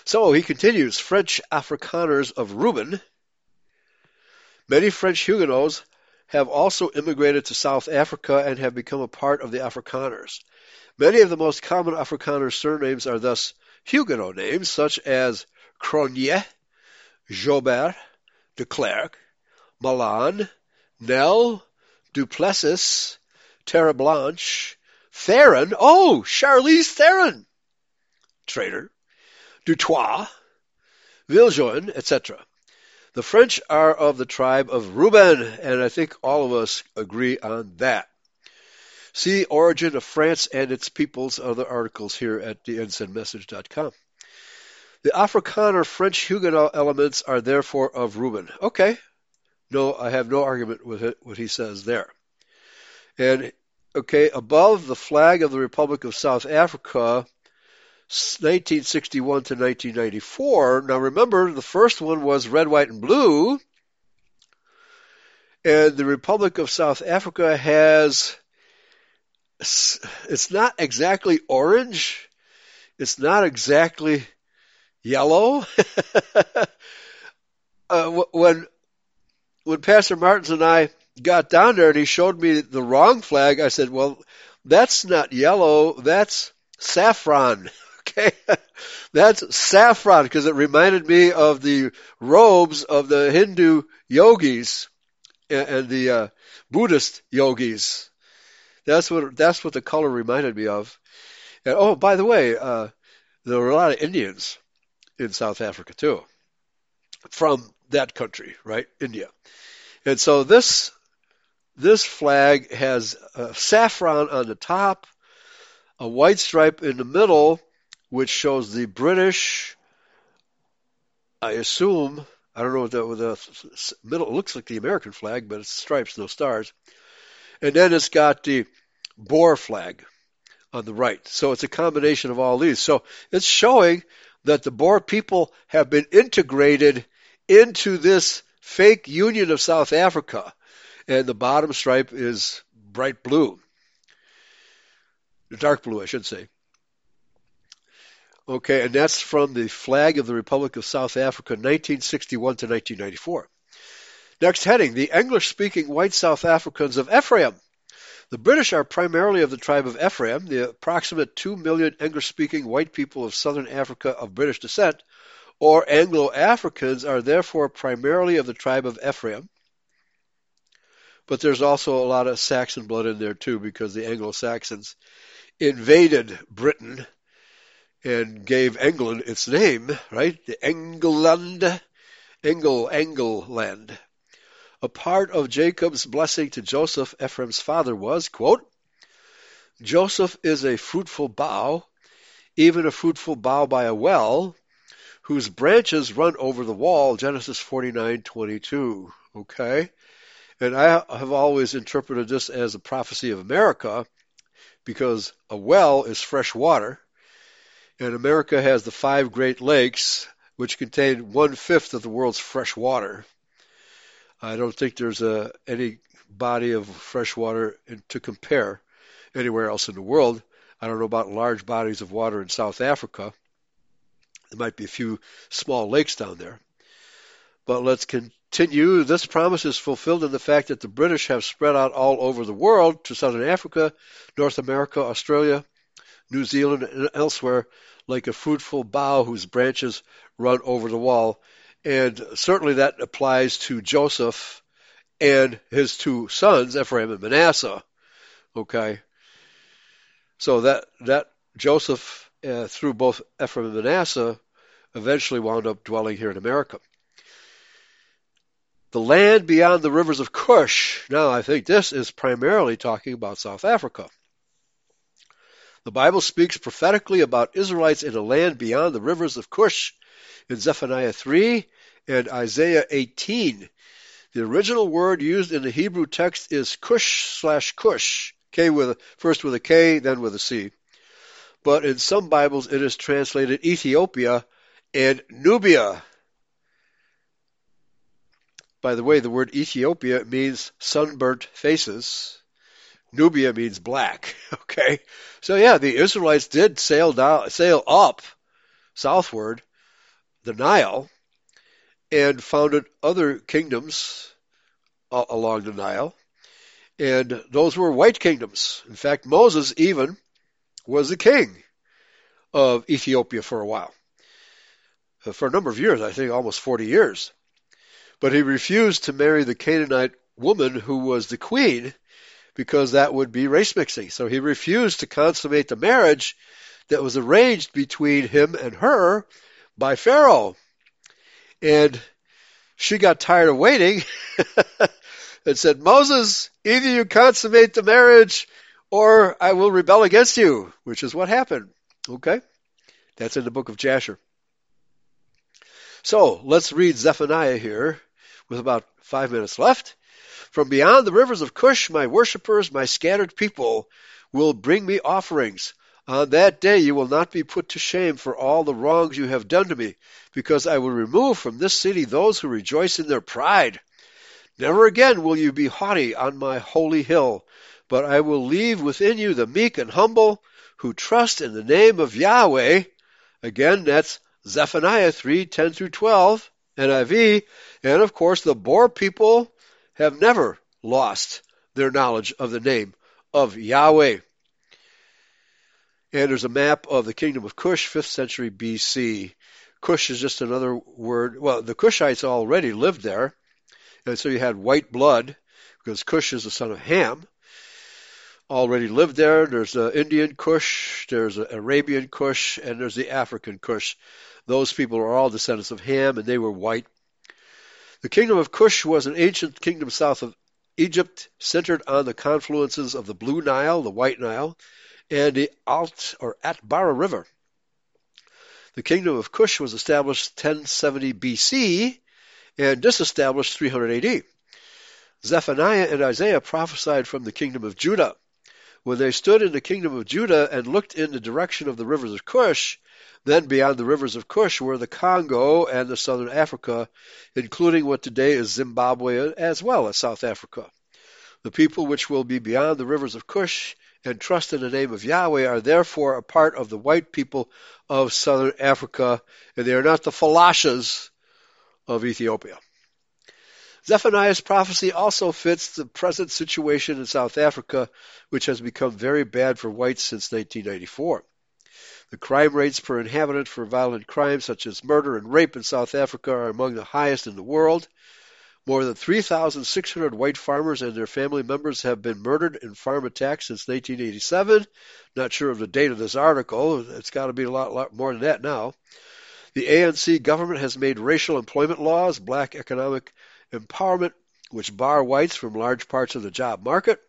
So he continues, French Afrikaners of Reuben. Many French Huguenots have also immigrated to South Africa and have become a part of the Afrikaners. Many of the most common Afrikaner surnames are thus Huguenot names, such as Cronje, Joubert, de Klerk, Malan, Nel, Duplessis, Terre Blanche, Theron, oh, Charlize Theron, traitor, Dutoit, Viljoen, etc. The French are of the tribe of Reuben, and I think all of us agree on that. See Origin of France and its Peoples, other articles here at theensignmessage.com. The Afrikaner French Huguenot elements are therefore of Reuben. Okay, no, I have no argument with it, what he says there. And, okay, above the flag of the Republic of South Africa, 1961 to 1994. Now remember, the first one was red, white, and blue. And the Republic of South Africa has, it's not exactly orange. It's not exactly yellow. (laughs) uh, when when Pastor Martins and I got down there and he showed me the wrong flag, I said, well, that's not yellow, that's saffron. (laughs) Okay, (laughs) that's saffron because it reminded me of the robes of the Hindu yogis and the uh, Buddhist yogis. That's what that's what the color reminded me of. And oh, by the way, uh, there were a lot of Indians in South Africa too, from that country, right, India. And so this this flag has a saffron on the top, a white stripe in the middle, which shows the British. I assume I don't know what the, what the middle looks like the American flag, but it's stripes, no stars. And then it's got the Boer flag on the right. So it's a combination of all these. So it's showing that the Boer people have been integrated into this fake Union of South Africa, and the bottom stripe is bright blue, dark blue, I should say. Okay, and that's from the flag of the Republic of South Africa, 1961 to 1994. Next heading, the English-speaking white South Africans of Ephraim. The British are primarily of the tribe of Ephraim. The approximate 2 million English-speaking white people of southern Africa of British descent or Anglo-Africans are therefore primarily of the tribe of Ephraim. but there's also a lot of Saxon blood in there too because the Anglo-Saxons invaded Britain and gave England its name, right? The England, Engel, England. A part of Jacob's blessing to Joseph, Ephraim's father, was, quote, Joseph is a fruitful bough, even a fruitful bough by a well, whose branches run over the wall, Genesis 49:22. Okay? And I have always interpreted this as a prophecy of America because a well is fresh water and America has the five Great Lakes, which contain one fifth of the world's fresh water. I don't think there's a, any body of fresh water to compare anywhere else in the world. I don't know about large bodies of water in South Africa. There might be a few small lakes down there. But let's continue. This promise is fulfilled in the fact that the British have spread out all over the world to Southern Africa, North America, Australia, New Zealand, and elsewhere like a fruitful bough whose branches run over the wall. And certainly that applies to Joseph and his two sons, Ephraim and Manasseh. Okay. So that, that Joseph, uh, through both Ephraim and Manasseh, eventually wound up dwelling here in America. The land beyond the rivers of Cush. Now, I think this is primarily talking about South Africa. The Bible speaks prophetically about Israelites in a land beyond the rivers of Cush in Zephaniah 3 and Isaiah 18. The original word used in the Hebrew text is Kush slash Cush, K with first with a K, then with a C. But in some Bibles it is translated Ethiopia and Nubia. By the way, the word Ethiopia means sunburnt faces. Nubia means black. (laughs) Okay, so yeah, the Israelites did sail down, sail up southward, the Nile, and founded other kingdoms along the Nile, and those were white kingdoms. In fact, Moses even was the king of Ethiopia for a while, uh, for a number of years, I think almost 40 years. But he refused to marry the Canaanite woman who was the queen because that would be race mixing. So he refused to consummate the marriage that was arranged between him and her by Pharaoh. And she got tired of waiting (laughs) and said, Moses, either you consummate the marriage or I will rebel against you, which is what happened. Okay? That's in the book of Jasher. So let's read Zephaniah here with about five minutes left. From beyond the rivers of Cush, my worshippers, my scattered people, will bring me offerings. On that day you will not be put to shame for all the wrongs you have done to me, because I will remove from this city those who rejoice in their pride. Never again will you be haughty on my holy hill, but I will leave within you the meek and humble who trust in the name of Yahweh. Again, that's Zephaniah 3, 10 through 12, NIV, and of course the Boer people have never lost their knowledge of the name of Yahweh. And there's a map of the kingdom of Cush, 5th century BC. Cush is just another word. Well, the Cushites already lived there. And so you had white blood, because Cush is the son of Ham, already lived there. There's the Indian Cush, there's the Arabian Cush, and there's the African Cush. Those people are all descendants of Ham, and they were white. The kingdom of Cush was an ancient kingdom south of Egypt, centered on the confluences of the Blue Nile, the White Nile, and the Alt or Atbara River. The kingdom of Cush was established 1070 BC and disestablished 300 AD. Zephaniah and Isaiah prophesied from the kingdom of Judah. When they stood in the kingdom of Judah and looked in the direction of the rivers of Cush, then beyond the rivers of Cush were the Congo and the southern Africa, including what today is Zimbabwe as well as South Africa. The people which will be beyond the rivers of Cush and trust in the name of Yahweh are therefore a part of the white people of southern Africa, and they are not the Falashas of Ethiopia. Zephaniah's prophecy also fits the present situation in South Africa, which has become very bad for whites since 1994. The crime rates per inhabitant for violent crimes such as murder and rape in South Africa are among the highest in the world. More than 3,600 white farmers and their family members have been murdered in farm attacks since 1987. Not sure of the date of this article. It's got to be a lot, lot more than that now. The ANC government has made racial employment laws, black economic empowerment, which bar whites from large parts of the job market.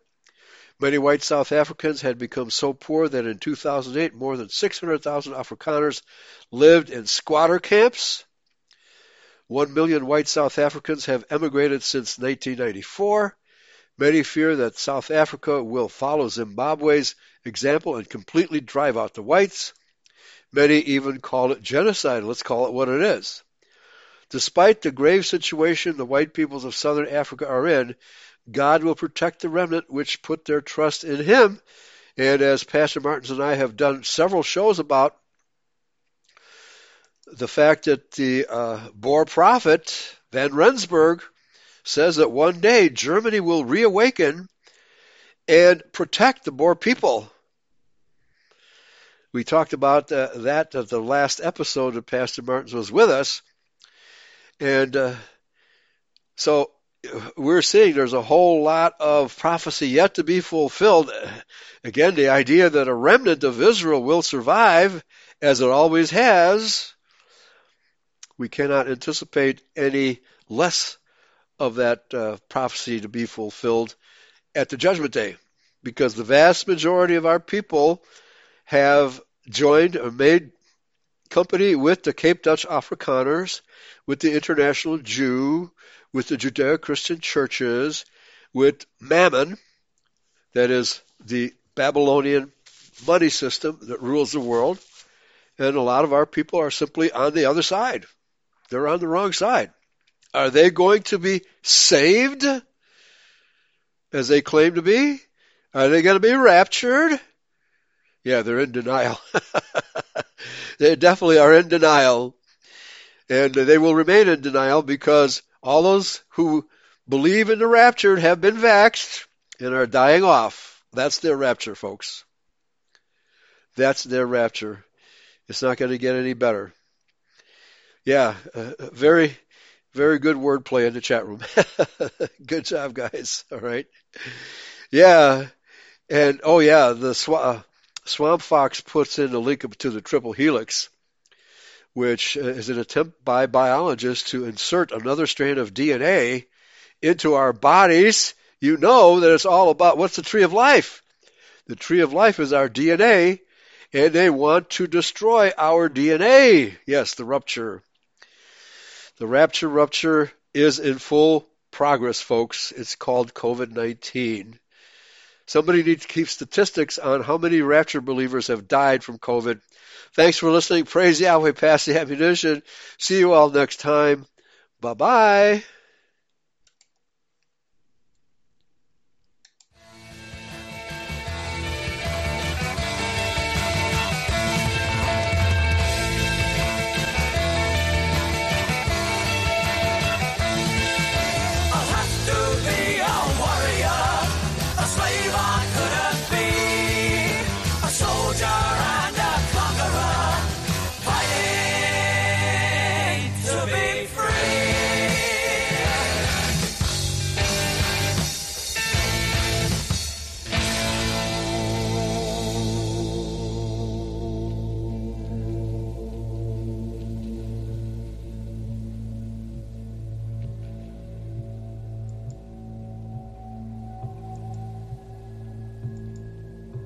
Many white South Africans had become so poor that in 2008 more than 600,000 Afrikaners lived in squatter camps. One million white South Africans have emigrated since 1994. Many fear that South Africa will follow Zimbabwe's example and completely drive out the whites. Many even call it genocide. Let's call it what it is. Despite the grave situation the white peoples of southern Africa are in, God will protect the remnant which put their trust in Him. And as Pastor Martins and I have done several shows about, the fact that the uh, Boer prophet, Van Rensburg, says that one day Germany will reawaken and protect the Boer people. We talked about uh, that at the last episode that Pastor Martins was with us. And uh, so we're seeing there's a whole lot of prophecy yet to be fulfilled. Again, the idea that a remnant of Israel will survive, as it always has, we cannot anticipate any less of that uh, prophecy to be fulfilled at the judgment day, because the vast majority of our people have joined or made company with the Cape Dutch Afrikaners, with the International Jew, with the Judeo-Christian churches, with Mammon, that is the Babylonian money system that rules the world, and a lot of our people are simply on the other side. They're on the wrong side. Are they going to be saved as they claim to be? Are they going to be raptured? Yeah, they're in denial. (laughs) they definitely are in denial. And they will remain in denial because all those who believe in the rapture have been vaxxed and are dying off. That's their rapture, folks. That's their rapture. It's not going to get any better. Yeah, uh, very, very good wordplay in the chat room. (laughs) good job, guys. All right. Yeah. And, oh, yeah, the sw- uh, Swamp Fox puts in a link to the triple helix which uh, is an attempt by biologists to insert another strand of DNA into our bodies, you know that it's all about what's the tree of life? The tree of life is our DNA, and they want to destroy our DNA. Yes, the rupture. The rapture rupture is in full progress, folks. It's called COVID 19. Somebody needs to keep statistics on how many rapture believers have died from COVID Thanks for listening. Praise Yahweh. Pass the ammunition. See you all next time. Bye bye.